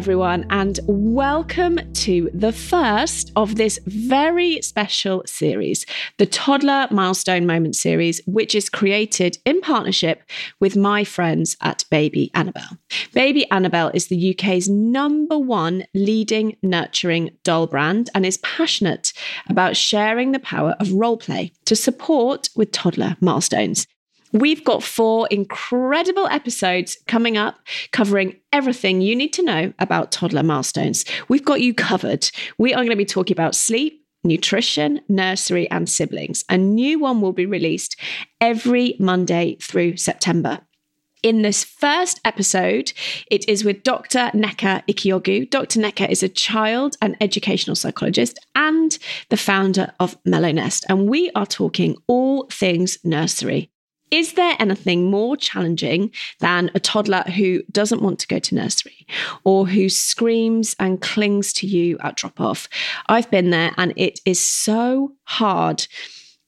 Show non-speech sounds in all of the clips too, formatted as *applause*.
everyone, and welcome to the first of this very special series, the Toddler Milestone Moment series, which is created in partnership with my friends at Baby Annabell. Baby Annabell is the UK's number one leading nurturing doll brand and is passionate about sharing the power of role play to support with toddler milestones. We've got four incredible episodes coming up covering everything you need to know about toddler milestones. We've got you covered. We are going to be talking about sleep, nutrition, nursery, and siblings. A new one will be released every Monday through September. In this first episode, it is with Dr. Nneka Ikeogu. Dr. Nneka is a child and educational psychologist and the founder of Mellow Nest, and we are talking all things nursery. Is there anything more challenging than a toddler who doesn't want to go to nursery or who screams and clings to you at drop off? I've been there and it is so hard.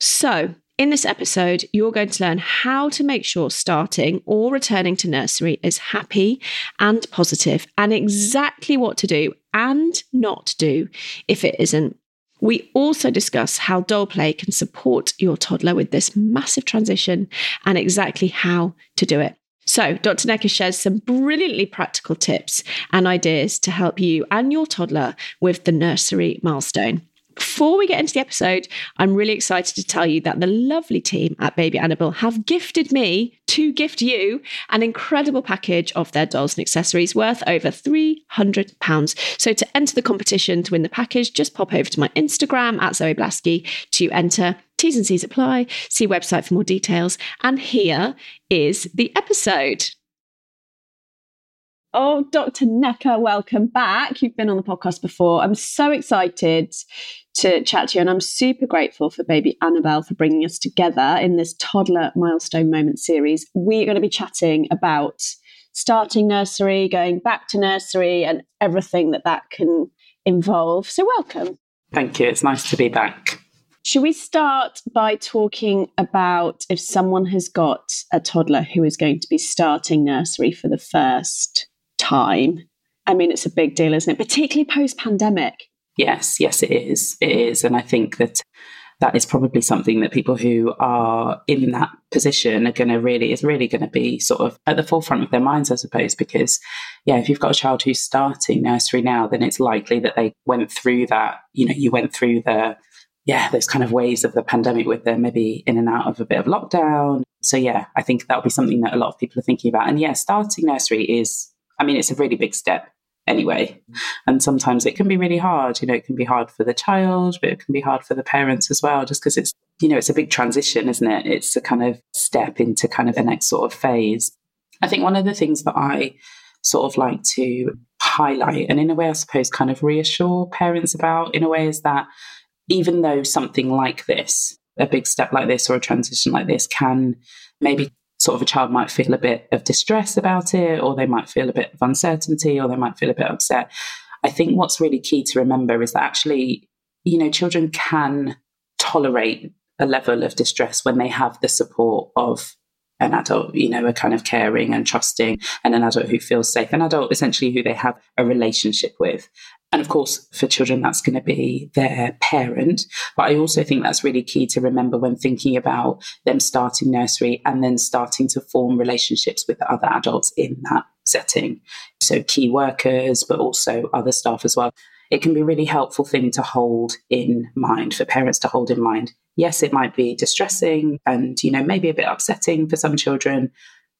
So, in this episode, you're going to learn how to make sure starting or returning to nursery is happy and positive, and exactly what to do and not do if it isn't. We also discuss how doll play can support your toddler with this massive transition and exactly how to do it. So, Dr. Nneka shares some brilliantly practical tips and ideas to help you and your toddler with the nursery milestone. Before we get into the episode, I'm really excited to tell you that the lovely team at Baby Annabell have gifted me to gift you an incredible package of their dolls and accessories worth over £300. So to enter the competition to win the package, just pop over to my Instagram at Zoe Blaskey to enter. T's and C's apply. See website for more details. And here is the episode. Oh, Dr. Nneka, welcome back. You've been on the podcast before. I'm so excited to chat to you, and I'm super grateful for baby Annabell for bringing us together in this toddler milestone moment series. We are going to be chatting about starting nursery, going back to nursery, and everything that that can involve. So, welcome. Thank you. It's nice to be back. Should we start by talking about if someone has got a toddler who is going to be starting nursery for the first time. I mean, it's a big deal, isn't it? Particularly post pandemic. Yes, yes, it is. It is. And I think that that is probably something that people who are in that position are going to really, is really going to be sort of at the forefront of their minds, I suppose, because, yeah, if you've got a child who's starting nursery now, then it's likely that they went through that, you know, you went through the, yeah, those kind of waves of the pandemic with them maybe in and out of a bit of lockdown. So, yeah, I think that'll be something that a lot of people are thinking about. And yeah, starting nursery is I mean, it's a really big step anyway. Mm. And sometimes it can be really hard. You know, it can be hard for the child, but it can be hard for the parents as well, just because it's, you know, it's a big transition, isn't it? It's a kind of step into kind of the next sort of phase. I think one of the things that I sort of like to highlight and in a way, I suppose, kind of reassure parents about in a way is that even though something like this, a big step like this or a transition like this can maybe sort of a child might feel a bit of distress about it, or they might feel a bit of uncertainty, or they might feel a bit upset. I think what's really key to remember is that actually, you know, children can tolerate a level of distress when they have the support of an adult, you know, a kind of caring and trusting, and an adult who feels safe, an adult essentially who they have a relationship with. And of course, for children, that's going to be their parent. But I also think that's really key to remember when thinking about them starting nursery and then starting to form relationships with other adults in that setting. So, key workers, but also other staff as well. It can be a really helpful thing to hold in mind for parents to hold in mind. Yes, it might be distressing and, you know, maybe a bit upsetting for some children,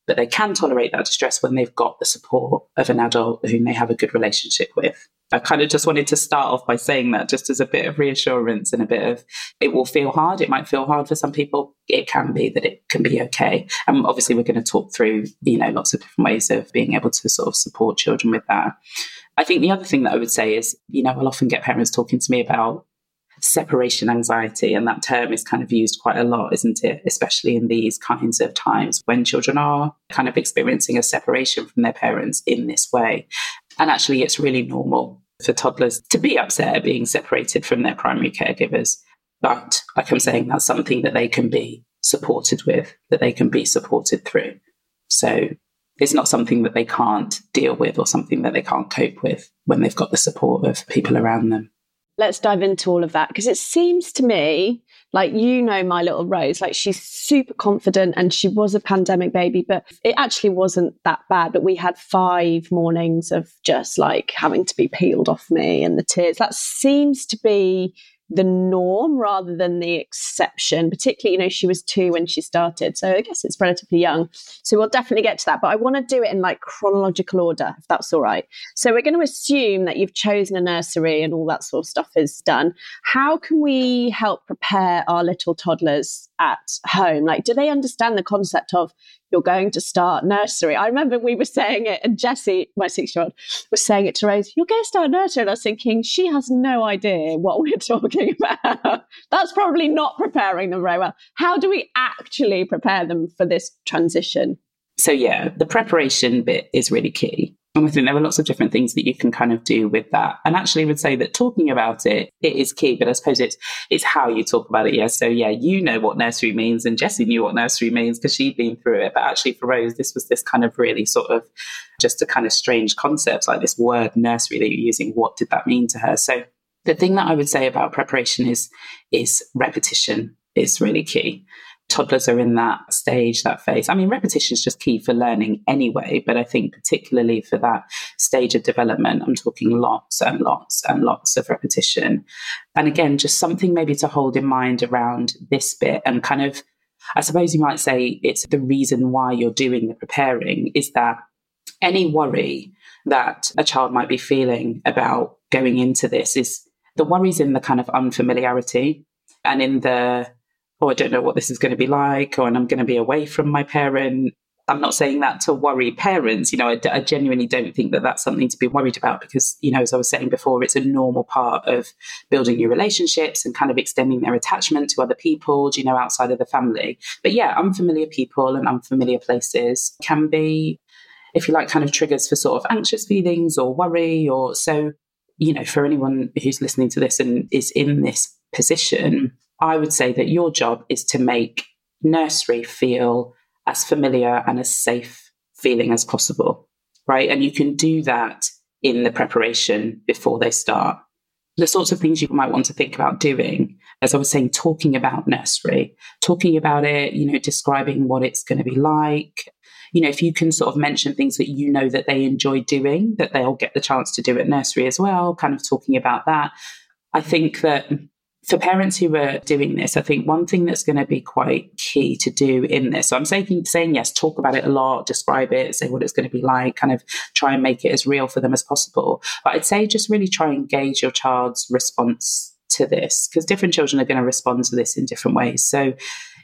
but they can tolerate that distress when they've got the support of an adult whom they have a good relationship with. I kind of just wanted to start off by saying that just as a bit of reassurance and a bit of it will feel hard. It might feel hard for some people. It can be that it can be okay. And obviously, we're going to talk through, you know, lots of different ways of being able to sort of support children with that. I think the other thing that I would say is, you know, I'll often get parents talking to me about separation anxiety. And that term is kind of used quite a lot, isn't it? Especially in these kinds of times when children are kind of experiencing a separation from their parents in this way. And actually, it's really normal for toddlers to be upset at being separated from their primary caregivers. But like I'm saying, that's something that they can be supported with, that they can be supported through. So it's not something that they can't deal with or something that they can't cope with when they've got the support of people around them. Let's dive into all of that because it seems to me like you know my little Rose, like she's super confident and she was a pandemic baby, but it actually wasn't that bad. But we had five mornings of just like having to be peeled off me and the tears. That seems to be the norm rather than the exception. Particularly, you know, she was two when she started, so I guess it's relatively young. So we'll definitely get to that. But I want to do it in like chronological order, if that's all right. So we're going to assume that you've chosen a nursery and all that sort of stuff is done. How can we help prepare our little toddlers at home? Like, do they understand the concept of you're going to start nursery? I remember we were saying it, and Jessie, my six year old, was saying it to Rose, you're going to start nursery. And I was thinking, she has no idea what we're *laughs* talking about. That's probably not preparing them very well. How do we actually prepare them for this transition? So, yeah, the preparation bit is really key. And I think there are lots of different things that you can kind of do with that. And actually would say that talking about it, it is key, but I suppose it's it's how you talk about it. Yeah. So yeah, you know what nursery means and Jessie knew what nursery means because she'd been through it. But actually for Rose, this was this kind of really sort of just a kind of strange concept, like this word nursery that you're using. What did that mean to her? So the thing that I would say about preparation is is repetition is really key toddlers are in that stage, that phase. I mean, repetition is just key for learning anyway, but I think particularly for that stage of development, I'm talking lots and lots and lots of repetition. And again, just something maybe to hold in mind around this bit and kind of, I suppose you might say it's the reason why you're doing the preparing is that any worry that a child might be feeling about going into this is the worries in the kind of unfamiliarity and in the oh, I don't know what this is going to be like, or and I'm going to be away from my parent. I'm not saying that to worry parents. You know, I, I, genuinely don't think that that's something to be worried about because, you know, as I was saying before, it's a normal part of building new relationships and kind of extending their attachment to other people, you know, outside of the family. But yeah, unfamiliar people and unfamiliar places can be, if you like, kind of triggers for sort of anxious feelings or worry or so, you know, for anyone who's listening to this and is in this position, I would say that your job is to make nursery feel as familiar and as safe feeling as possible, right? And you can do that in the preparation before they start. The sorts of things you might want to think about doing, as I was saying, talking about nursery, talking about it, you know, describing what it's going to be like. You know, if you can sort of mention things that you know that they enjoy doing, that they'll get the chance to do at nursery as well, kind of talking about that. I think that for parents who are doing this, I think one thing that's going to be quite key to do in this. So I'm saying, saying yes, talk about it a lot, describe it, say what it's going to be like, kind of try and make it as real for them as possible. But I'd say just really try and gauge your child's response to this because different children are going to respond to this in different ways. So,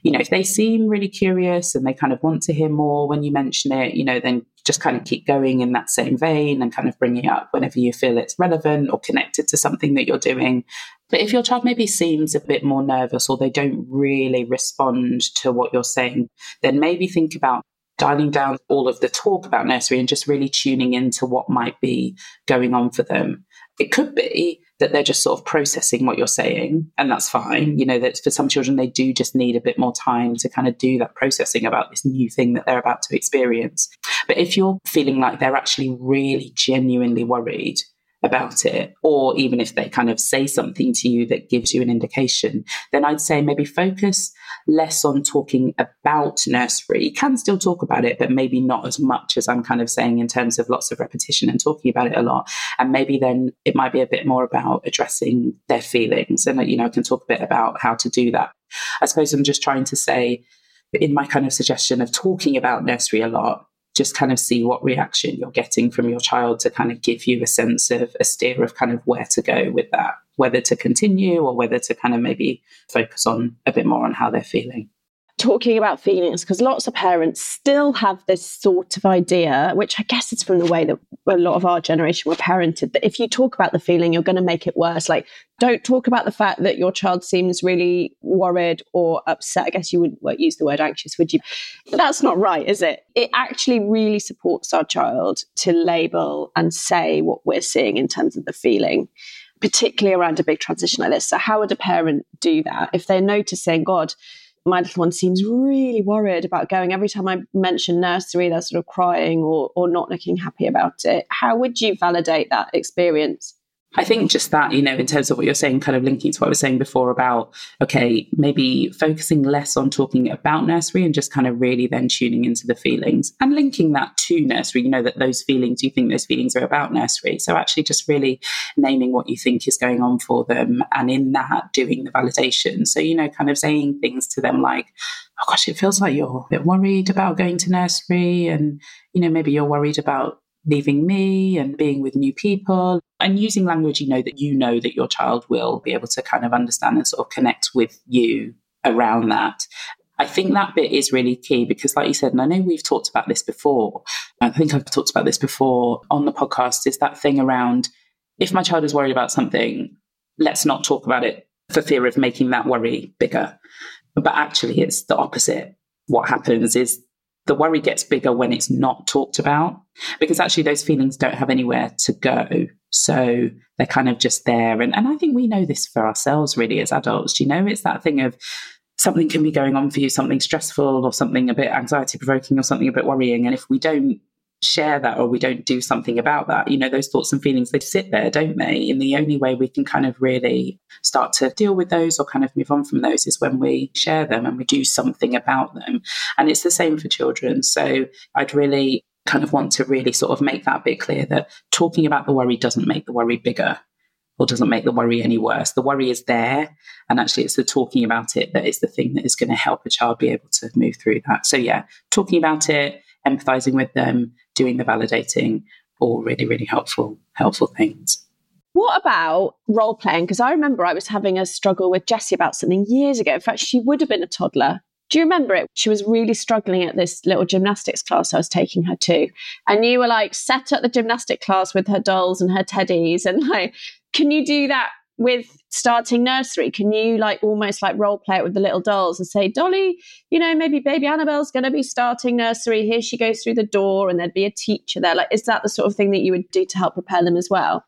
you know, if they seem really curious and they kind of want to hear more when you mention it, you know, then just kind of keep going in that same vein and kind of bringing up whenever you feel it's relevant or connected to something that you're doing. But if your child maybe seems a bit more nervous or they don't really respond to what you're saying, then maybe think about dialing down all of the talk about nursery and just really tuning into what might be going on for them. It could be that they're just sort of processing what you're saying, and that's fine. You know, that for some children, they do just need a bit more time to kind of do that processing about this new thing that they're about to experience. But if you're feeling like they're actually really genuinely worried, about it, or even if they kind of say something to you that gives you an indication, then I'd say maybe focus less on talking about nursery. You can still talk about it, but maybe not as much as I'm kind of saying in terms of lots of repetition and talking about it a lot. And maybe then it might be a bit more about addressing their feelings. And, you know, I can talk a bit about how to do that. I suppose I'm just trying to say, in my kind of suggestion of talking about nursery a lot, just kind of see what reaction you're getting from your child to kind of give you a sense of a steer of kind of where to go with that, whether to continue or whether to kind of maybe focus on a bit more on how they're feeling talking about feelings because lots of parents still have this sort of idea, which I guess is from the way that a lot of our generation were parented, that if you talk about the feeling, you're going to make it worse. Like, don't talk about the fact that your child seems really worried or upset. I guess you would not use the word anxious, would you? That's not right, is it? It actually really supports our child to label and say what we're seeing in terms of the feeling particularly around a big transition like this. So, how would a parent do that if they're noticing, God, my little one seems really worried about going. Every time I mention nursery, they're sort of crying or, or not looking happy about it. How would you validate that experience? I think just that, you know, in terms of what you're saying, kind of linking to what I was saying before about, okay, maybe focusing less on talking about nursery and just kind of really then tuning into the feelings and linking that to nursery, you know, that those feelings, you think those feelings are about nursery. So actually just really naming what you think is going on for them and in that doing the validation. So, you know, kind of saying things to them like, oh gosh, it feels like you're a bit worried about going to nursery and, you know, maybe you're worried about leaving me and being with new people and using language you know that you know that your child will be able to kind of understand and sort of connect with you around that I think that bit is really key because, like you said, and I know we've talked about this before, I think I've talked about this before on the podcast, is that thing around if my child is worried about something, let's not talk about it for fear of making that worry bigger. But actually, it's the opposite. What happens is the worry gets bigger when it's not talked about because actually those feelings don't have anywhere to go. So they're kind of just there. And, and I think we know this for ourselves really as adults. You know, it's that thing of something can be going on for you, something stressful or something a bit anxiety provoking or something a bit worrying. And if we don't share that or we don't do something about that, you know, those thoughts and feelings, they sit there, don't they? And the only way we can kind of really start to deal with those or kind of move on from those is when we share them and we do something about them. And it's the same for children. So I'd really kind of want to really sort of make that bit clear that talking about the worry doesn't make the worry bigger or doesn't make the worry any worse. The worry is there. And actually, it's the talking about it that is the thing that is going to help a child be able to move through that. So, yeah, talking about it, empathizing with them, doing the validating, all really, really helpful, helpful things. What about role playing? Because I remember I was having a struggle with Jessie about something years ago. In fact, she would have been a toddler. Do you remember it? She was really struggling at this little gymnastics class I was taking her to. And you were like set up the gymnastic class with her dolls and her teddies. And like, can you do that with starting nursery can you like almost like role play it with the little dolls and say dolly you know maybe baby annabell's going to be starting nursery. Here she goes through the door and there'd be a teacher there. Like is that the sort of thing that you would do to help prepare them as well?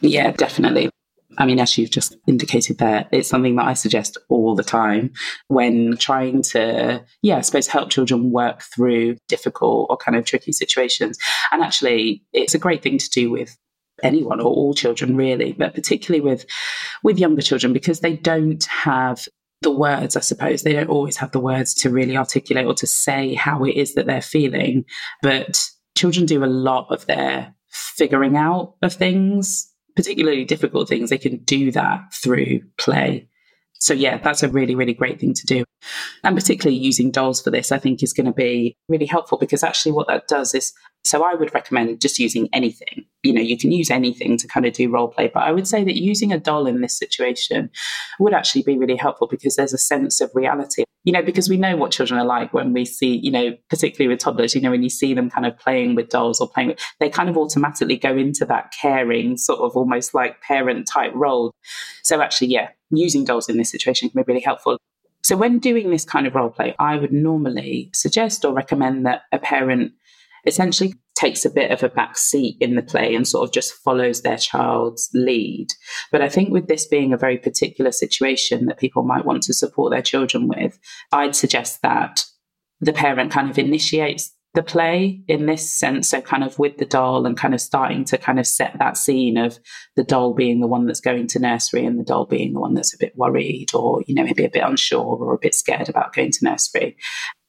Yeah definitely. I mean, as you've just indicated there, it's something that I suggest all the time when trying to, yeah, I suppose help children work through difficult or kind of tricky situations. And actually, it's a great thing to do with anyone or all children really, but particularly with with younger children because they don't have the words, I suppose. They don't always have the words to really articulate or to say how it is that they're feeling. But children do a lot of their figuring out of things, particularly difficult things. They can do that through play. So, yeah, that's a really, really great thing to do. And particularly using dolls for this, I think is going to be really helpful because actually what that does is so I would recommend just using anything. You know, you can use anything to kind of do role play, but I would say that using a doll in this situation would actually be really helpful because there's a sense of reality. You know, because we know what children are like when we see, you know, particularly with toddlers, you know, when you see them kind of playing with dolls or playing they kind of automatically go into that caring, sort of almost like parent type role. So actually, yeah, using dolls in this situation can be really helpful. So when doing this kind of role play, I would normally suggest or recommend that a parent essentially takes a bit of a back seat in the play and sort of just follows their child's lead. But I think with this being a very particular situation that people might want to support their children with, I'd suggest that the parent kind of initiates the play in this sense. So, kind of with the doll and kind of starting to kind of set that scene of the doll being the one that's going to nursery and the doll being the one that's a bit worried or, you know, maybe a bit unsure or a bit scared about going to nursery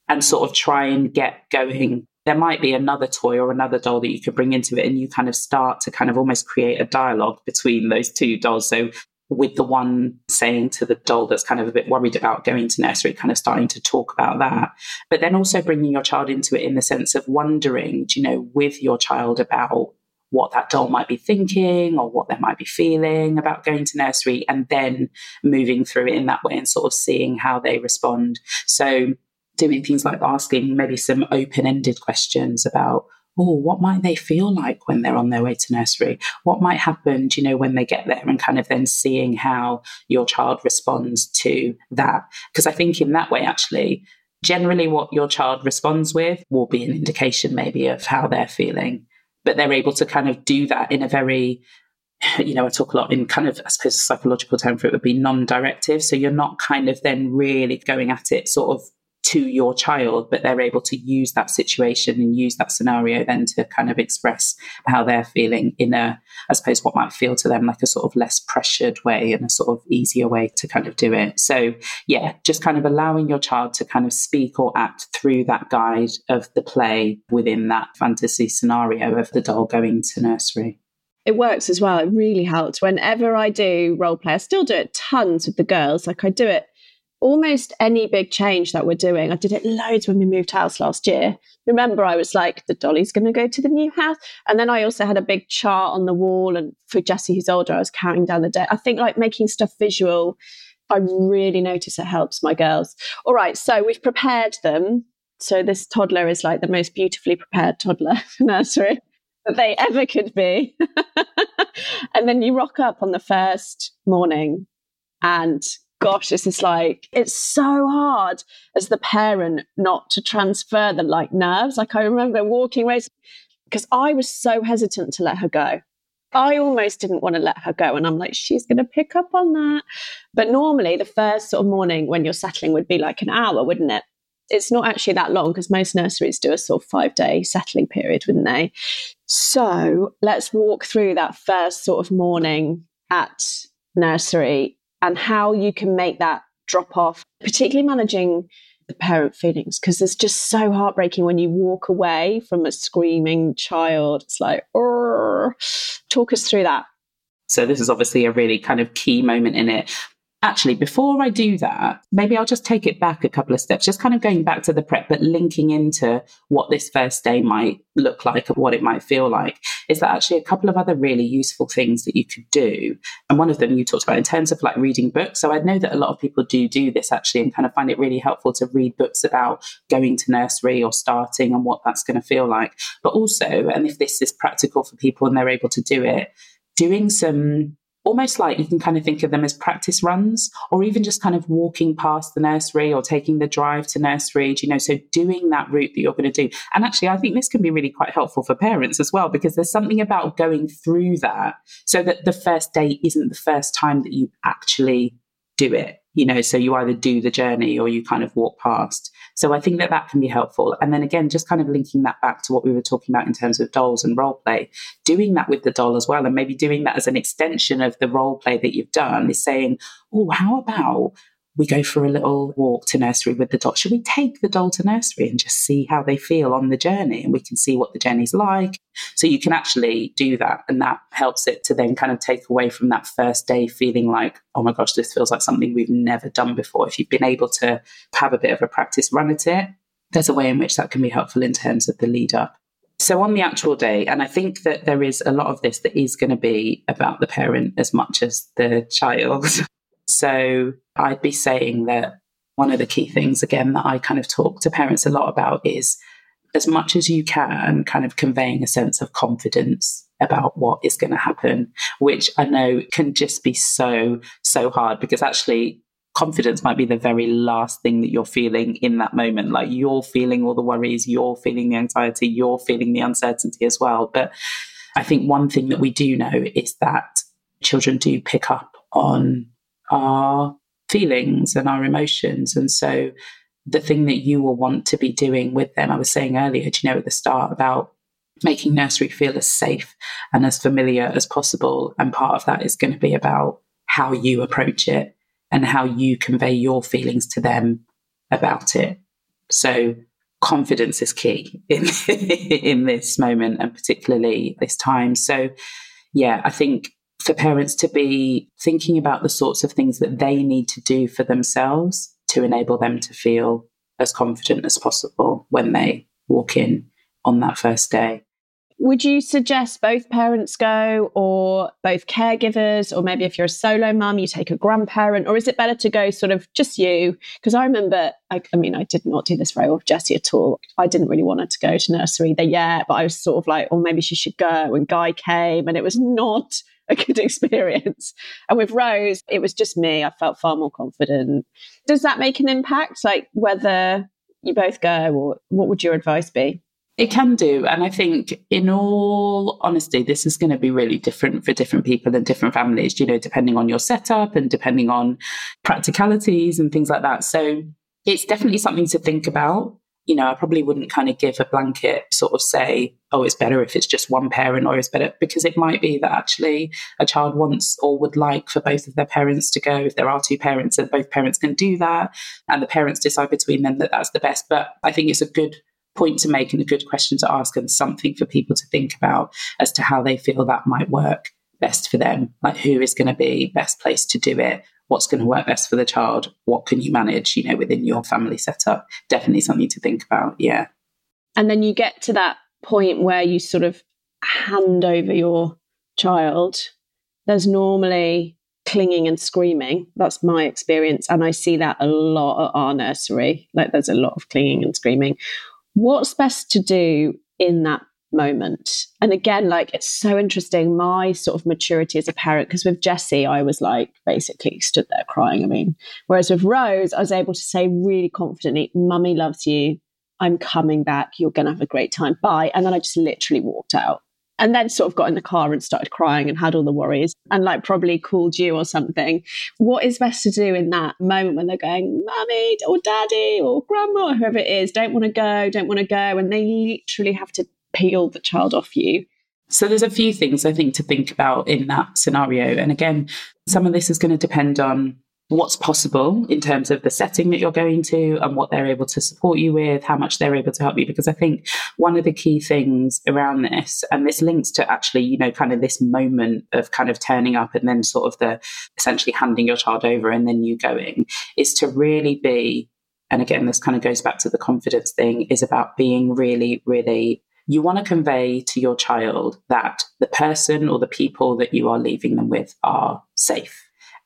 and sort of try and get going there might be another toy or another doll that you could bring into it and you kind of start to kind of almost create a dialogue between those two dolls so with the one saying to the doll that's kind of a bit worried about going to nursery, kind of starting to talk about that. But then also bringing your child into it in the sense of wondering, you know, with your child about what that doll might be thinking or what they might be feeling about going to nursery, and then moving through it in that way and sort of seeing how they respond. So doing things like asking maybe some open ended questions about, oh, what might they feel like when they're on their way to nursery? What might happen, you know, when they get there and kind of then seeing how your child responds to that? Because I think in that way, actually, generally what your child responds with will be an indication maybe of how they're feeling. But they're able to kind of do that in a very you know, I talk a lot in kind of, I suppose, psychological term for it would be non directive. So you're not kind of then really going at it sort of to your child, but they're able to use that situation and use that scenario then to kind of express how they're feeling in a, I suppose, what might feel to them like a sort of less pressured way and a sort of easier way to kind of do it. So, yeah, just kind of allowing your child to kind of speak or act through that guide of the play within that fantasy scenario of the doll going to nursery it works as well. It really helps. Whenever I do role play, I still do it tons with the girls. Like I do it almost any big change that we're doing. I did it loads when we moved house last year. Remember, I was like, the dolly's going to go to the new house. And then I also had a big chart on the wall. And for Jessie, who's older, I was counting down the day. I think like making stuff visual, I really notice it helps my girls. All right, so we've prepared them. So this toddler is like the most beautifully prepared toddler *laughs* nursery that they ever could be. *laughs* and then you rock up on the first morning and gosh, this is like, it's so hard as the parent not to transfer the like nerves. Like I remember walking away because I was so hesitant to let her go. I almost didn't want to let her go. And I'm like, she's going to pick up on that. But normally, the first sort of morning when you're settling would be like an hour, wouldn't it? It's not actually that long because most nurseries do a sort of five day settling period, wouldn't they? So let's walk through that first sort of morning at nursery and how you can make that drop off, particularly managing the parent feelings, because it's just so heartbreaking when you walk away from a screaming child. It's like, talk us through that. So, this is obviously a really kind of key moment in it. Actually, before I do that, maybe I'll just take it back a couple of steps, just kind of going back to the prep, but linking into what this first day might look like and what it might feel like. Is that actually a couple of other really useful things that you could do? And one of them you talked about in terms of like reading books. So I know that a lot of people do do this actually and kind of find it really helpful to read books about going to nursery or starting and what that's going to feel like. But also, and if this is practical for people and they're able to do it, doing some almost like you can kind of think of them as practice runs or even just kind of walking past the nursery or taking the drive to nursery you know so doing that route that you're going to do. And actually i think this can be really quite helpful for parents as well because there's something about going through that so that the first day isn't the first time that you actually do it you know so you either do the journey or you kind of walk past so I think that that can be helpful. And then again, just kind of linking that back to what we were talking about in terms of dolls and role play, doing that with the doll as well, and maybe doing that as an extension of the role play that you've done is saying, oh, how about we go for a little walk to nursery with the doll. Should we take the doll to nursery and just see how they feel on the journey? And we can see what the journey's like. So you can actually do that. And that helps it to then kind of take away from that first day feeling like, oh my gosh, this feels like something we've never done before. If you've been able to have a bit of a practice run at it, there's a way in which that can be helpful in terms of the lead up. So on the actual day, and I think that there is a lot of this that is going to be about the parent as much as the child. *laughs* So I'd be saying that one of the key things, again, that I kind of talk to parents a lot about is as much as you can, kind of conveying a sense of confidence about what is going to happen, which I know can just be so, so hard because actually confidence might be the very last thing that you're feeling in that moment. Like you're feeling all the worries, you're feeling the anxiety, you're feeling the uncertainty as well. But I think one thing that we do know is that children do pick up on our feelings and our emotions. And so the thing that you will want to be doing with them, I was saying earlier, do you know, at the start about making nursery feel as safe and as familiar as possible. And part of that is going to be about how you approach it and how you convey your feelings to them about it. So confidence is key *laughs* in, in this moment and particularly this time. So yeah, I think for parents to be thinking about the sorts of things that they need to do for themselves to enable them to feel as confident as possible when they walk in on that first day. Would you suggest both parents go or both caregivers? Or maybe if you're a solo mum, you take a grandparent? Or is it better to go sort of just you? Because I remember, I, I, mean, I did not do this very well with Jessie at all. I didn't really want her to go to nursery there yet, but I was sort of like, oh, maybe she should go. And Guy came and it was not *laughs* a good experience. And with Rose, it was just me. I felt far more confident. Does that make an impact? Like whether you both go, or what would your advice be? It can do. And I think, in all honesty, this is going to be really different for different people and different families, you know, depending on your setup and depending on practicalities and things like that. So it's definitely something to think about. You know, I probably wouldn't kind of give a blanket sort of say, oh, it's better if it's just one parent or it's better because it might be that actually a child wants or would like for both of their parents to go. If there are two parents and both parents can do that and the parents decide between them that that's the best. But I think it's a good point to make and a good question to ask and something for people to think about as to how they feel that might work best for them. Like who is going to be best placed to do it? What's going to work best for the child? What can you manage, you know, within your family setup? Definitely something to think about. Yeah. And then you get to that point where you sort of hand over your child. There's normally clinging and screaming. That's my experience. And I see that a lot at our nursery. Like there's a lot of clinging and screaming what's best to do in that moment. And again like it's so interesting my sort of maturity as a parent because with jessie i was like basically stood there crying i mean. Whereas with rose i was able to say really confidently mummy loves you. I'm coming back. You're going to have a great time. Bye. And then i just literally walked out. And then sort of got in the car and started crying and had all the worries and like probably called you or something. What is best to do in that moment when they're going, mummy or daddy or grandma or whoever it is, don't want to go, don't want to go, and they literally have to peel the child off you? So there's a few things I think to think about in that scenario. And again, some of this is going to depend on what's possible in terms of the setting that you're going to and what they're able to support you with, how much they're able to help you. Because I think one of the key things around this, and this links to actually, you know, kind of this moment of kind of turning up and then sort of the essentially handing your child over and then you going, is to really be, and again, this kind of goes back to the confidence thing, is about being really, really you want to convey to your child that the person or the people that you are leaving them with are safe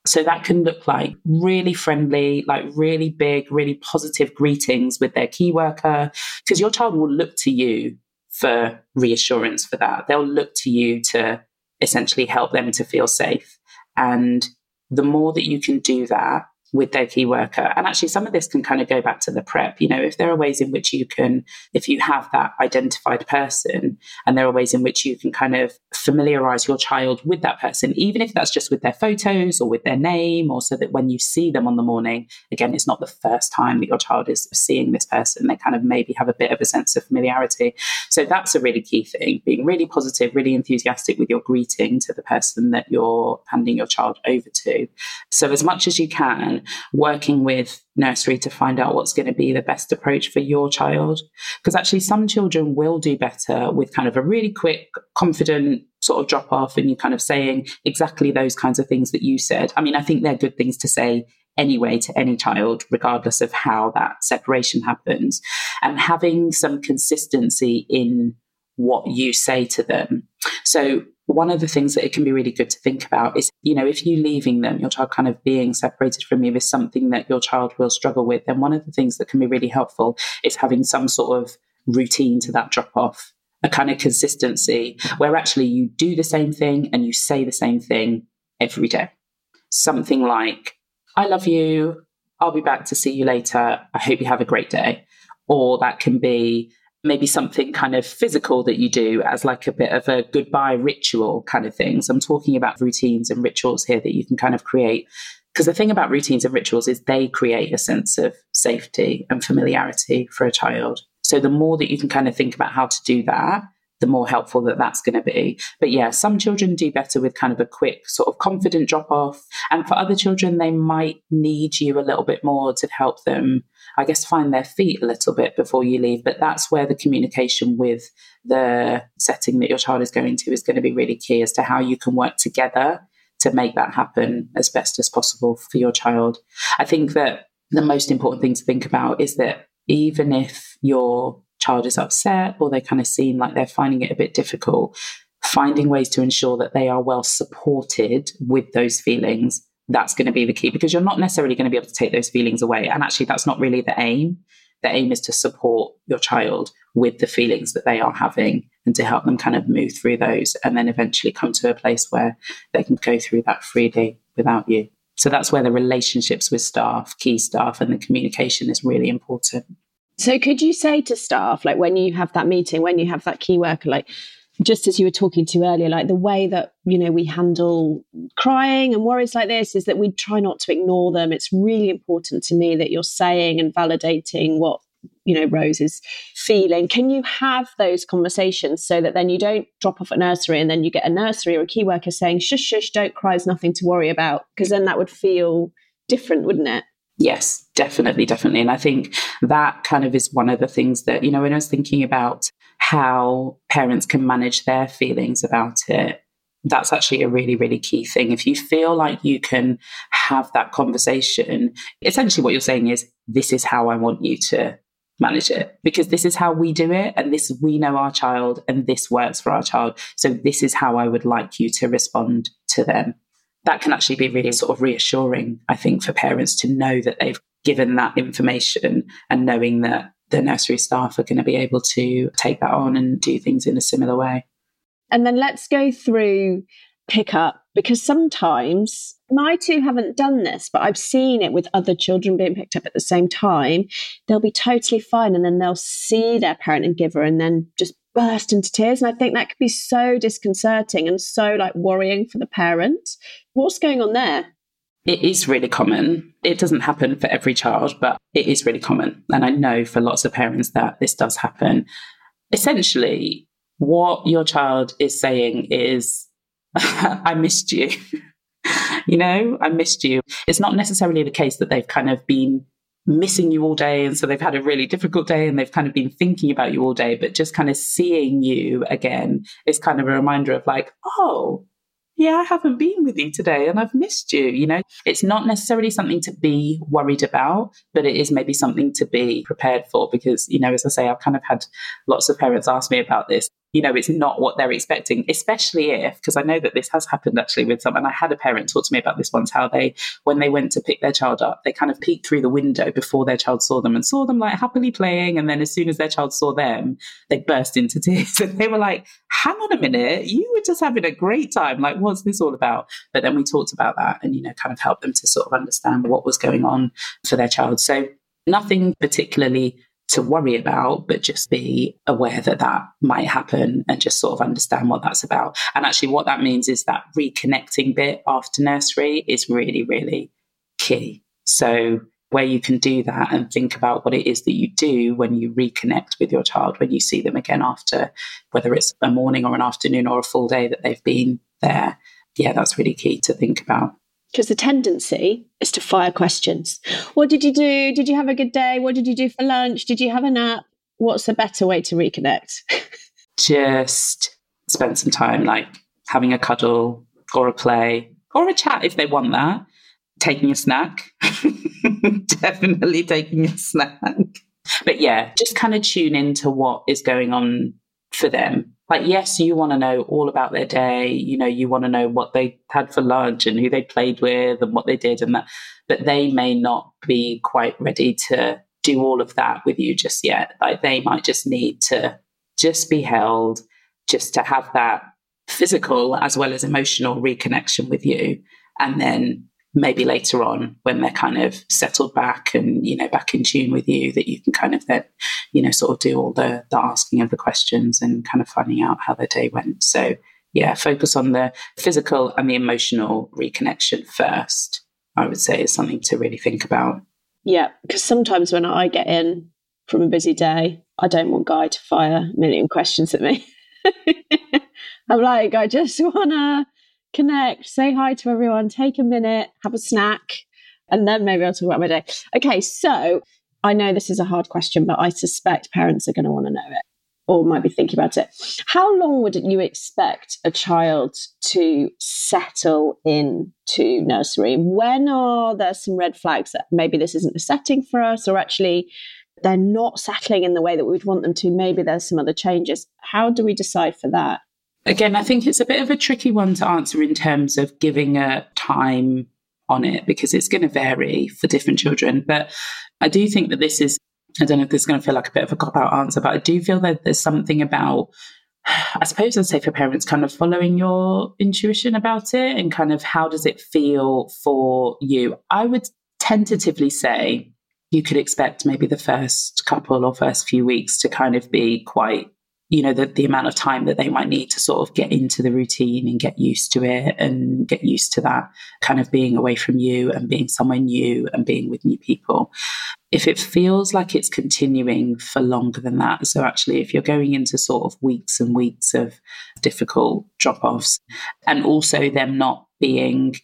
so that can look like really friendly, like really big, really positive greetings with their key worker, because your child will look to you for reassurance for that. They'll look to you to essentially help them to feel safe. And the more that you can do that, with their key worker. And actually, some of this can kind of go back to the prep. You know, if there are ways in which you can, if you have that identified person, and there are ways in which you can kind of familiarize your child with that person, even if that's just with their photos or with their name, or so that when you see them on the morning, again, it's not the first time that your child is seeing this person. They kind of maybe have a bit of a sense of familiarity. So that's a really key thing being really positive, really enthusiastic with your greeting to the person that you're handing your child over to. So, as much as you can, working with nursery to find out what's going to be the best approach for your child. Because actually, some children will do better with kind of a really quick, confident sort of drop off and you kind of saying exactly those kinds of things that you said. I mean, I think they're good things to say anyway to any child, regardless of how that separation happens. And having some consistency in what you say to them. So one of the things that it can be really good to think about is, you know, if you're leaving them, your child kind of being separated from you is something that your child will struggle with, then one of the things that can be really helpful is having some sort of routine to that drop off, a kind of consistency where actually you do the same thing and you say the same thing every day. Something like, I love you. I'll be back to see you later. I hope you have a great day. Or that can be, maybe something kind of physical that you do as like a bit of a goodbye ritual kind of thing. So I'm talking about routines and rituals here that you can kind of create. Because the thing about routines and rituals is they create a sense of safety and familiarity for a child. So the more that you can kind of think about how to do that, the more helpful that that's going to be. But yeah, some children do better with kind of a quick sort of confident drop off. And for other children, they might need you a little bit more to help them, I guess, find their feet a little bit before you leave. But that's where the communication with the setting that your child is going to is going to be really key as to how you can work together to make that happen as best as possible for your child. I think that the most important thing to think about is that even if your child is upset or they kind of seem like they're finding it a bit difficult, finding ways to ensure that they are well supported with those feelings, that's going to be the key because you're not necessarily going to be able to take those feelings away. And actually, that's not really the aim. The aim is to support your child with the feelings that they are having and to help them kind of move through those and then eventually come to a place where they can go through that freely without you. So that's where the relationships with staff, key staff, and the communication is really important. So, could you say to staff, like when you have that meeting, when you have that key worker, like just as you were talking to earlier, like the way that you know we handle crying and worries like this is that we try not to ignore them. It's really important to me that you're saying and validating what you know Rose is feeling. Can you have those conversations so that then you don't drop off at nursery and then you get a nursery or a key worker saying shush shush, don't cry, is nothing to worry about? Because then that would feel different, wouldn't it? Yes, definitely, definitely. And I think that kind of is one of the things that, you know, when I was thinking about how parents can manage their feelings about it, that's actually a really, really key thing. If you feel like you can have that conversation, essentially what you're saying is, this is how I want you to manage it because this is how we do it and this we know our child and this works for our child. So this is how i would like you to respond to them. That can actually be really sort of reassuring, I think, for parents to know that they've given that information and knowing that the nursery staff are going to be able to take that on and do things in a similar way. And then let's go through pickup because sometimes my two haven't done this, but I've seen it with other children being picked up at the same time. They'll be totally fine and then they'll see their parent and giver and then just burst into tears. And I think that could be so disconcerting and so like worrying for the parent. What's going on there? It is really common. It doesn't happen for every child, but it is really common. And I know for lots of parents that this does happen. Essentially, what your child is saying is, *laughs* I missed you. *laughs* you know, I missed you. It's not necessarily the case that they've kind of been missing you all day. And so they've had a really difficult day and they've kind of been thinking about you all day, but just kind of seeing you again is kind of a reminder of like, oh, yeah, I haven't been with you today and I've missed you. You know, it's not necessarily something to be worried about, but it is maybe something to be prepared for because, you know, as I say, I've kind of had lots of parents ask me about this you know, it's not what they're expecting, especially if, because I know that this has happened actually with some, and I had a parent talk to me about this once, how they, when they went to pick their child up, they kind of peeked through the window before their child saw them and saw them like happily playing. And then as soon as their child saw them, they burst into *laughs* tears and they were like, hang on a minute, you were just having a great time. Like, what's this all about? But then we talked about that and, you know, kind of helped them to sort of understand what was going on for their child. So nothing particularly to worry about, but just be aware that that might happen and just sort of understand what that's about. And actually, what that means is that reconnecting bit after nursery is really, really key. So, where you can do that and think about what it is that you do when you reconnect with your child, when you see them again after, whether it's a morning or an afternoon or a full day that they've been there. Yeah, that's really key to think about because the tendency is to fire questions. What did you do? Did you have a good day? What did you do for lunch? Did you have a nap? What's a better way to reconnect? *laughs* Just spend some time like having a cuddle or a play or a chat if they want that. Taking a snack. *laughs* Definitely taking a snack. But yeah, just kind of tune into what is going on for them. Like yes you want to know all about their day you know you want to know what they had for lunch and who they played with and what they did and that but they may not be quite ready to do all of that with you just yet. Like they might just need to just be held just to have that physical as well as emotional reconnection with you and then maybe later on when they're kind of settled back and you know back in tune with you that you can kind of then you know sort of do all the the asking of the questions and kind of finding out how their day went. So yeah focus on the physical and the emotional reconnection first i would say is something to really think about. Yeah because sometimes when i get in from a busy day i don't want guy to fire a million questions at me. *laughs* I'm like i just want to connect, say hi to everyone, take a minute, have a snack, and then maybe I'll talk about my day. Okay, so I know this is a hard question, but I suspect parents are going to want to know it or might be thinking about it. How long would you expect a child to settle into nursery? When are there some red flags that maybe this isn't the setting for us, or actually they're not settling in the way that we'd want them to? Maybe there's some other changes. How do we decide for that? Again, I think it's a bit of a tricky one to answer in terms of giving a time on it because it's going to vary for different children. But I do think that this is, I don't know if this is going to feel like a bit of a cop out answer, but I do feel that there's something about, I suppose I'd say for parents, kind of following your intuition about it and kind of how does it feel for you. I would tentatively say you could expect maybe the first couple or first few weeks to kind of be quite you know the, the amount of time that they might need to sort of get into the routine and get used to it and get used to that kind of being away from you and being somewhere new and being with new people. If it feels like it's continuing for longer than that so actually if you're going into sort of weeks and weeks of difficult drop-offs and also them not being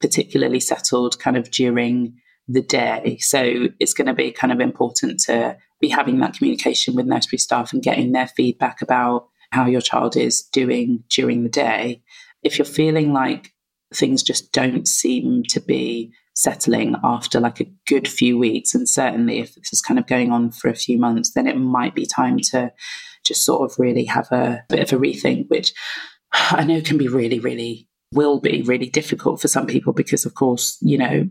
particularly settled kind of during the day. So it's going to be kind of important to be having that communication with nursery staff and getting their feedback about how your child is doing during the day. If you're feeling like things just don't seem to be settling after like a good few weeks, and certainly if this is kind of going on for a few months, then it might be time to just sort of really have a bit of a rethink, which I know can be really, really will be really difficult for some people because, of course, you know,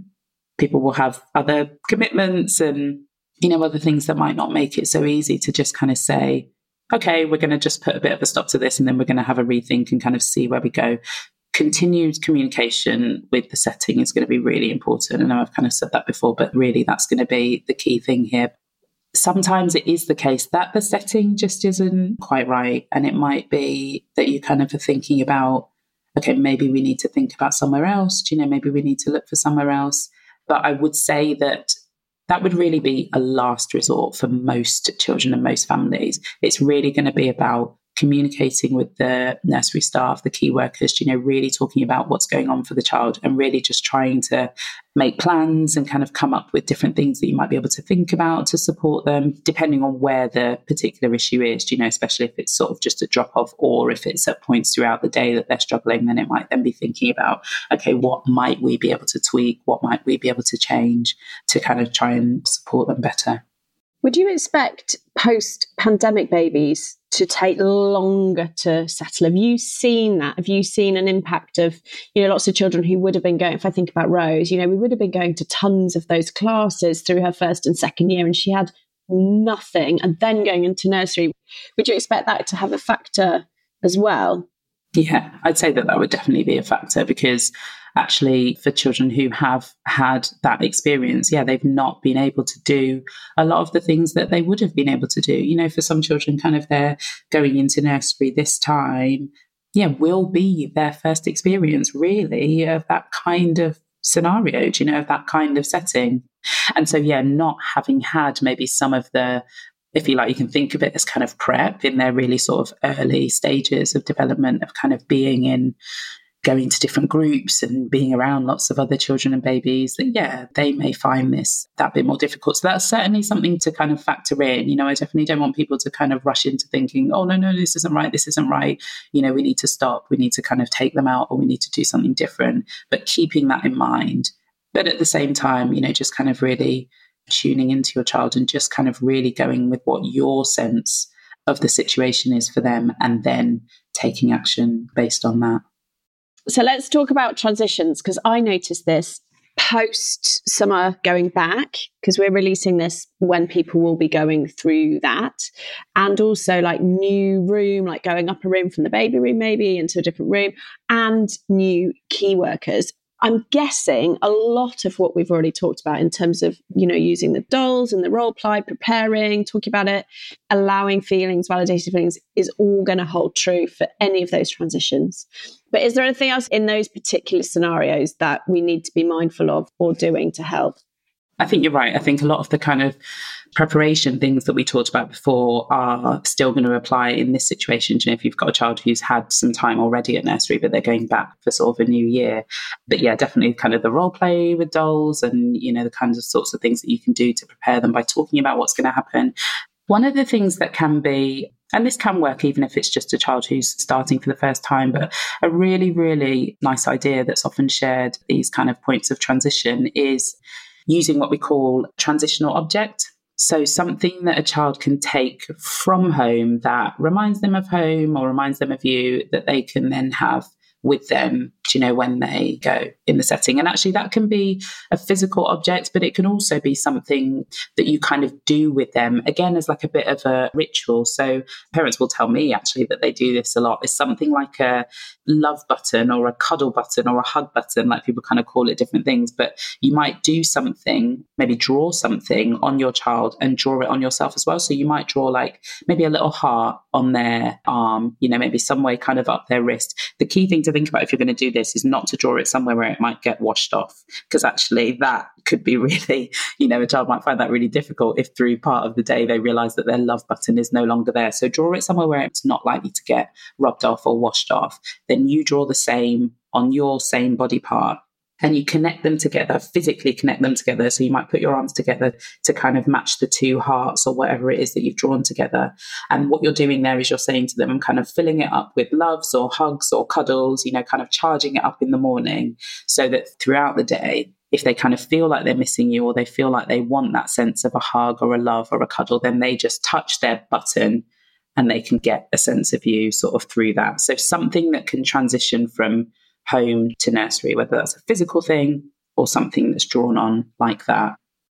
people will have other commitments and, you know, other things that might not make it so easy to just kind of say, okay, we're going to just put a bit of a stop to this and then we're going to have a rethink and kind of see where we go. Continued communication with the setting is going to be really important. I know I've kind of said that before, but really that's going to be the key thing here. Sometimes it is the case that the setting just isn't quite right. And it might be that you kind of are thinking about, okay, maybe we need to think about somewhere else. Do you know, maybe we need to look for somewhere else. But I would say that that would really be a last resort for most children and most families. It's really going to be about communicating with the nursery staff, the key workers, you know, really talking about what's going on for the child and really just trying to make plans and kind of come up with different things that you might be able to think about to support them, depending on where the particular issue is, you know, especially if it's sort of just a drop off or if it's at points throughout the day that they're struggling, then it might then be thinking about, okay, what might we be able to tweak? What might we be able to change to kind of try and support them better? Would you expect post pandemic babies to take longer to settle? Have you seen that? Have you seen an impact of, you know, lots of children who would have been going, if I think about Rose, you know, we would have been going to tons of those classes through her first and second year, and she had nothing, and then going into nursery. Would you expect that to have a factor as well? Yeah, I'd say that that would definitely be a factor because actually, for children who have had that experience, yeah, they've not been able to do a lot of the things that they would have been able to do. You know, for some children, kind of they're going into nursery this time, yeah, will be their first experience really of that kind of scenario, do you know, of that kind of setting. And so, yeah, not having had maybe some of the if you like, you can think of it as kind of prep in their really sort of early stages of development of kind of being in going to different groups and being around lots of other children and babies that yeah they may find this that bit more difficult. So that's certainly something to kind of factor in. You know i definitely don't want people to kind of rush into thinking oh no no this isn't right this isn't right. You know we need to stop we need to kind of take them out or we need to do something different but keeping that in mind. But at the same time you know just kind of really tuning into your child and just kind of really going with what your sense of the situation is for them and then taking action based on that so let's talk about transitions because I noticed this post summer going back because we're releasing this when people will be going through that and also like new room like going up a room from the baby room maybe into a different room and new key workers I'm guessing a lot of what we've already talked about in terms of, you know, using the dolls and the role play, preparing, talking about it, allowing feelings, validating feelings is all going to hold true for any of those transitions. But is there anything else in those particular scenarios that we need to be mindful of or doing to help? I think you're right. I think a lot of the kind of preparation things that we talked about before are still going to apply in this situation. You know, if you've got a child who's had some time already at nursery, but they're going back for sort of a new year. But yeah, definitely kind of the role play with dolls and, you know, the kinds of sorts of things that you can do to prepare them by talking about what's going to happen. One of the things that can be and this can work even if it's just a child who's starting for the first time, but a really, really nice idea that's often shared, these kind of points of transition, is using what we call transitional object. So, something that a child can take from home that reminds them of home or reminds them of you that they can then have with them, you know, when they go in the setting. And actually, that can be a physical object, but it can also be something that you kind of do with them, again, as like a bit of a ritual. So parents will tell me actually that they do this a lot. It's something like a love button or a cuddle button or a hug button, like people kind of call it different things. But you might do something, maybe draw something on your child and draw it on yourself as well. So you might draw like maybe a little heart on their arm, you know, maybe some way kind of up their wrist. The key thing to think about if you're going to do this is not to draw it somewhere where it might get washed off, because actually that could be *laughs* really, you know, a child might find that really difficult if through part of the day they realize that their love button is no longer there. So draw it somewhere where it's not likely to get rubbed off or washed off. Then you draw the same on your same body part and you connect them together, physically connect them together. So you might put your arms together to kind of match the two hearts or whatever it is that you've drawn together. And what you're doing there is you're saying to them, I'm kind of filling it up with loves or hugs or cuddles, you know, kind of charging it up in the morning so that throughout the day, if they kind of feel like they're missing you or they feel like they want that sense of a hug or a love or a cuddle, then they just touch their button and they can get a sense of you sort of through that. So something that can transition from home to nursery, whether that's a physical thing or something that's drawn on like that.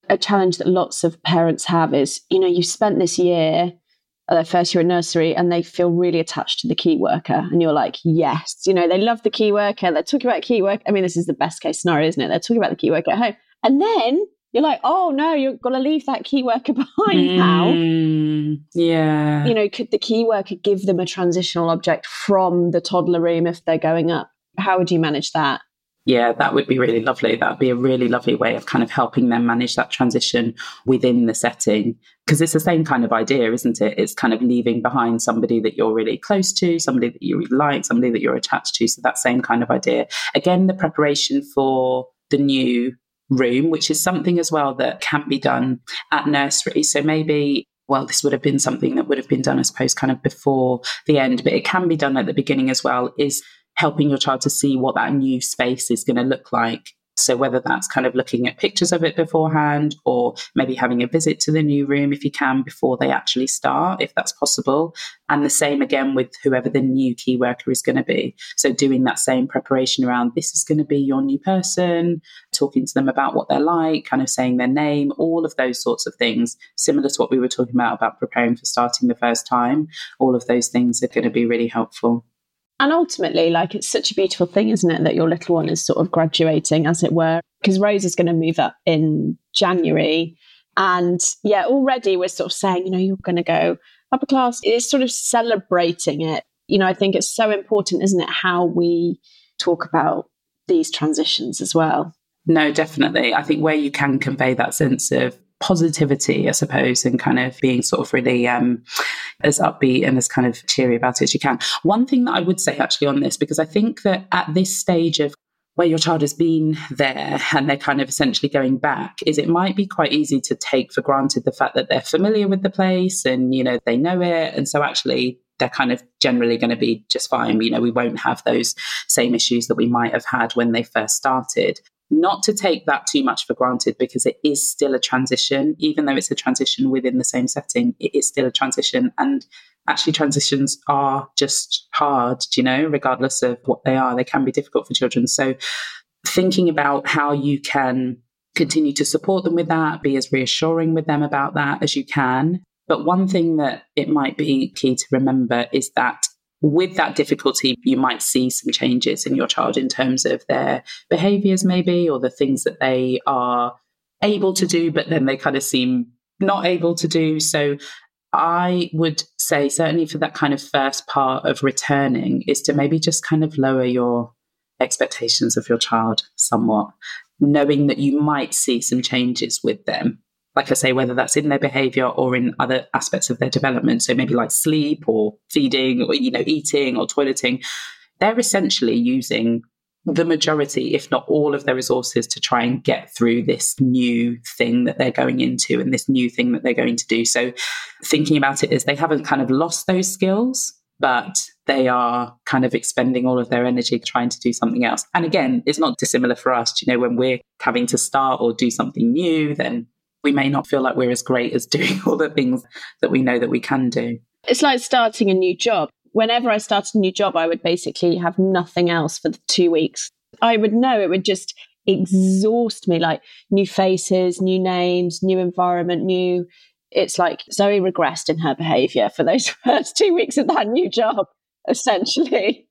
A challenge that lots of parents have is, you know, you've spent this year, uh, their first year in nursery, and they feel really attached to the key worker. And you're like, yes, you know, they love the key worker. They're talking about key work. I mean, this is the best case scenario, isn't it? They're talking about the key worker at home. And then you're like, oh no, you're to leave that key worker *laughs* behind mm, now. Yeah. You know, could the key worker give them a transitional object from the toddler room if they're going up? How would you manage that? Yeah, that would be really lovely. That would be a really lovely way of kind of helping them manage that transition within the setting. Because it's the same kind of idea, isn't it? It's kind of leaving behind somebody that you're really close to, somebody that you like, somebody that you're attached to. So that same kind of idea. Again, the preparation for the new room, which is something as well that can be done at nursery. So maybe well, this would have been something that would have been done, I suppose, kind of before the end, but it can be done at the beginning as well, is helping your child to see what that new space is going to look like. So, whether that's kind of looking at pictures of it beforehand or maybe having a visit to the new room if you can before they actually start, if that's possible. And the same again with whoever the new key worker is going to be. So, doing that same preparation around this is going to be your new person, talking to them about what they're like, kind of saying their name, all of those sorts of things, similar to what we were talking about about preparing for starting the first time. All of those things are going to be really helpful. And ultimately, like it's such a beautiful thing, isn't it, that your little one is sort of graduating, as it were, because Rose is going to move up in January. And yeah, already we're sort of saying, you know, you're going to go upper class. It's sort of celebrating it. You know, I think it's so important, isn't it, how we talk about these transitions as well. No, definitely. I think where you can convey that sense of positivity, I suppose, and kind of being sort of really um, as upbeat and as kind of cheery about it as you can. One thing that I would say actually on this, because I think that at this stage of where your child has been there and they're kind of essentially going back is it might be quite easy to take for granted the fact that they're familiar with the place and you know they know it. And so actually they're kind of generally going to be just fine. You know we won't have those same issues that we might have had when they first started not to take that too much for granted because it is still a transition, even though it's a transition within the same setting, it is still a transition. And actually, transitions are just hard, you know, regardless of what they are, they can be difficult for children. So, thinking about how you can continue to support them with that, be as reassuring with them about that as you can. But one thing that it might be key to remember is that with that difficulty, you might see some changes in your child in terms of their behaviors, maybe, or the things that they are able to do, but then they kind of seem not able to do. So I would say, certainly for that kind of first part of returning, is to maybe just kind of lower your expectations of your child somewhat, knowing that you might see some changes with them like I say, whether that's in their behavior or in other aspects of their development. So maybe like sleep or feeding or, you know, eating or toileting. They're essentially using the majority, if not all of their resources to try and get through this new thing that they're going into and this new thing that they're going to do. So thinking about it is they haven't kind of lost those skills, but they are kind of expending all of their energy trying to do something else. And again, it's not dissimilar for us. You know, when we're having to start or do something new, then we may not feel like we're as great as *laughs* doing all the things that we know that we can do. It's like starting a new job. whenever I started a new job, I would basically have nothing else for the two weeks. I would know it would just exhaust me like new faces, new names, new environment, new. It's like Zoe regressed in her behavior for those *laughs* first two weeks of that new job, essentially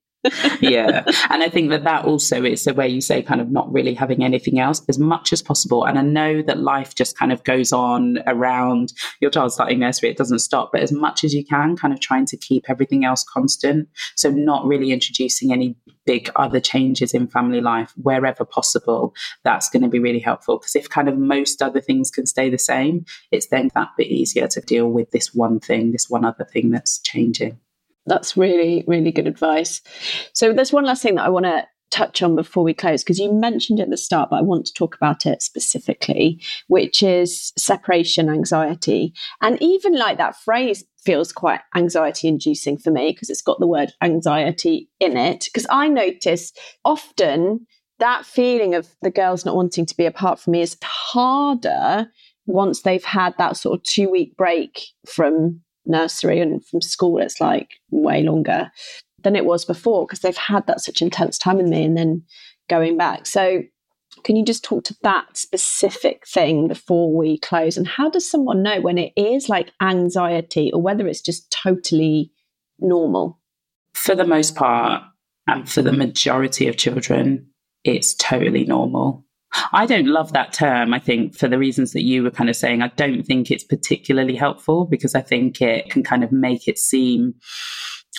yeah. *laughs* And I think that that also is the way you say kind of not really having anything else as much as possible. And I know that life just kind of goes on around your child starting nursery, it doesn't stop, but as much as you can, kind of trying to keep everything else constant. So not really introducing any big other changes in family life wherever possible. That's going to be really helpful because if kind of most other things can stay the same, it's then that bit easier to deal with this one thing, this one other thing that's changing. That's really, really good advice. So there's one last thing that I want to touch on before we close because you mentioned it at the start, but I want to talk about it specifically, which is separation anxiety. And even like that phrase feels quite anxiety inducing for me because it's got the word anxiety in it. Because I notice often that feeling of the girls not wanting to be apart from me is harder once they've had that sort of two week break from nursery and from school, it's like way longer than it was before because they've had that such intense time with me and then going back. So, can you just talk to that specific thing before we close? And how does someone know when it is like anxiety or whether it's just totally normal? For the most part, and for the majority of children, it's totally normal. I don't love that term, I think, for the reasons that you were kind of saying. I don't think it's particularly helpful because I think it can kind of make it seem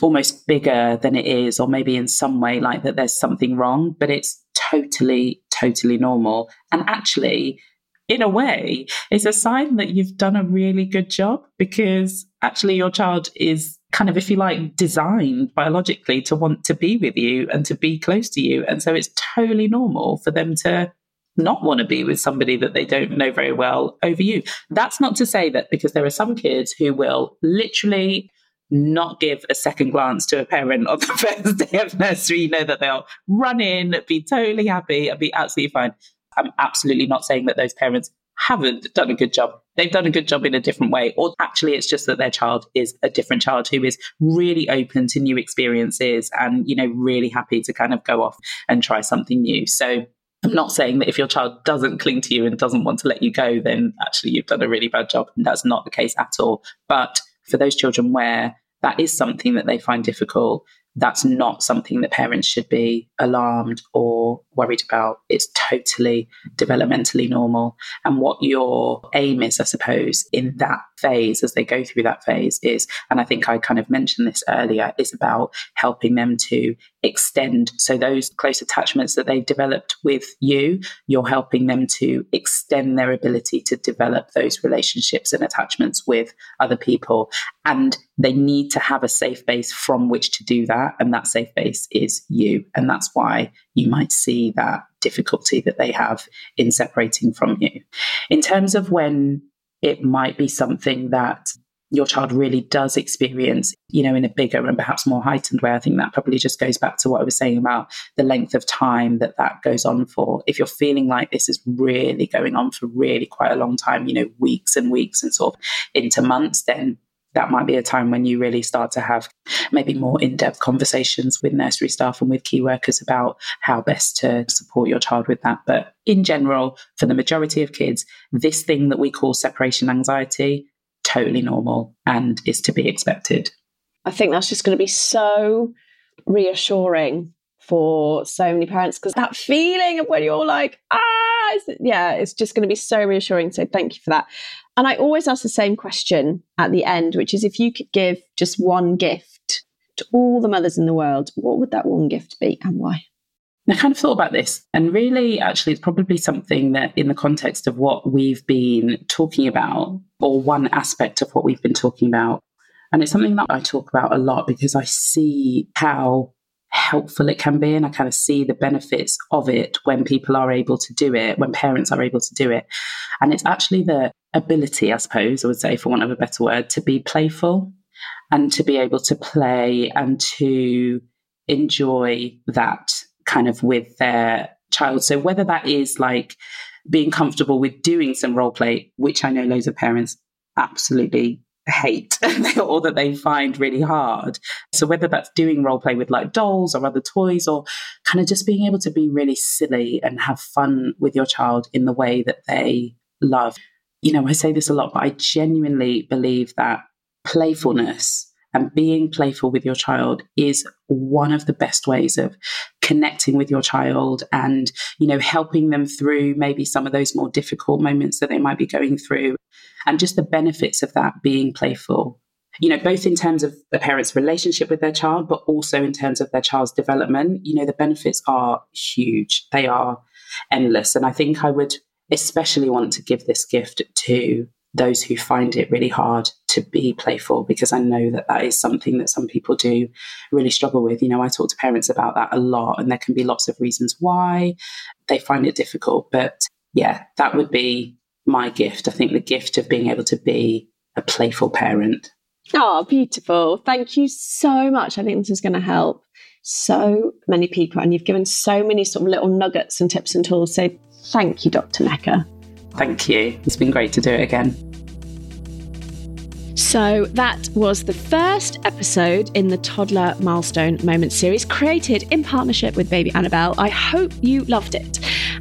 almost bigger than it is, or maybe in some way like that there's something wrong, but it's totally, totally normal. And actually, in a way, it's a sign that you've done a really good job because actually your child is kind of, if you like, designed biologically to want to be with you and to be close to you. And so it's totally normal for them to not want to be with somebody that they don't know very well over you. That's not to say that because there are some kids who will literally not give a second glance to a parent on the *laughs* first day of nursery, you know that they'll run in, be totally happy, and be absolutely fine. I'm absolutely not saying that those parents haven't done a good job. They've done a good job in a different way. Or actually, it's just that their child is a different child who is really open to new experiences and, you know, really happy to kind of go off and try something new. So I'm not saying that if your child doesn't cling to you and doesn't want to let you go, then actually you've done a really bad job. And that's not the case at all. But for those children where that is something that they find difficult, that's not something that parents should be alarmed or worried about. It's totally developmentally normal. And what your aim is, I suppose, in that phase, as they go through that phase, is, and I think I kind of mentioned this earlier, is about helping them to extend. So, those close attachments that they've developed with you, you're helping them to extend their ability to develop those relationships and attachments with other people. And they need to have a safe base from which to do that. And that safe base is you. And that's why you might see that difficulty that they have in separating from you. In terms of when it might be something that your child really does experience, you know, in a bigger and perhaps more heightened way. I think that probably just goes back to what I was saying about the length of time that that goes on for. If you're feeling like this is really going on for really quite a long time, you know, weeks and weeks and sort of into months, then that might be a time when you really start to have maybe more in depth conversations with nursery staff and with key workers about how best to support your child with that. But in general, for the majority of kids, this thing that we call separation anxiety, totally normal and is to be expected. I think that's just going to be so reassuring for so many parents because that feeling of when you're like, ah, yeah, it's just going to be so reassuring. So thank you for that. And I always ask the same question at the end, which is if you could give just one gift to all the mothers in the world, what would that one gift be and why? I kind of thought about this, and really, actually, it's probably something that, in the context of what we've been talking about, or one aspect of what we've been talking about, and it's something that I talk about a lot because I see how helpful it can be, and I kind of see the benefits of it when people are able to do it, when parents are able to do it. And it's actually the ability, I suppose, I would say, for want of a better word, to be playful and to be able to play and to enjoy that kind of with their child. So whether that is like being comfortable with doing some role play, which I know loads of parents absolutely hate *laughs* or that they find really hard. So whether that's doing role play with like dolls or other toys or kind of just being able to be really silly and have fun with your child in the way that they love. You know, I say this a lot, but I genuinely believe that playfulness and being playful with your child is one of the best ways of connecting with your child and you know helping them through maybe some of those more difficult moments that they might be going through and just the benefits of that being playful you know both in terms of the parent's relationship with their child but also in terms of their child's development you know the benefits are huge they are endless and i think i would especially want to give this gift to those who find it really hard to be playful because I know that that is something that some people do really struggle with. You know, I talk to parents about that a lot, and there can be lots of reasons why they find it difficult. But yeah, that would be my gift. I think the gift of being able to be a playful parent. Oh, beautiful. Thank you so much. I think this is going to help so many people, and you've given so many sort of little nuggets and tips and tools. So thank you, Dr. Nneka. Thank you. It's been great to do it again. So, that was the first episode in the Toddler Milestone Moment series, created in partnership with Baby Annabell. I hope you loved it.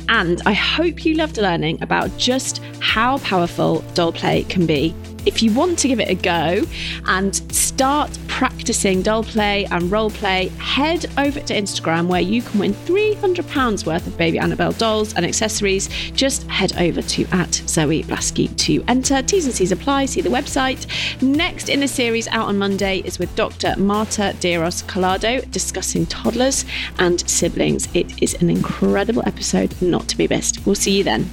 And I hope you loved learning about just how powerful doll play can be if you want to give it a go and start practicing doll play and role play, head over to Instagram where you can win £300 worth of Baby Annabell dolls and accessories. Just head over to at Zoe Blaskey to enter. T's and C's apply, see the website. Next in the series out on Monday is with Dr. Marta Deiros Collado discussing toddlers and siblings. It is an incredible episode not to be missed. We'll see you then.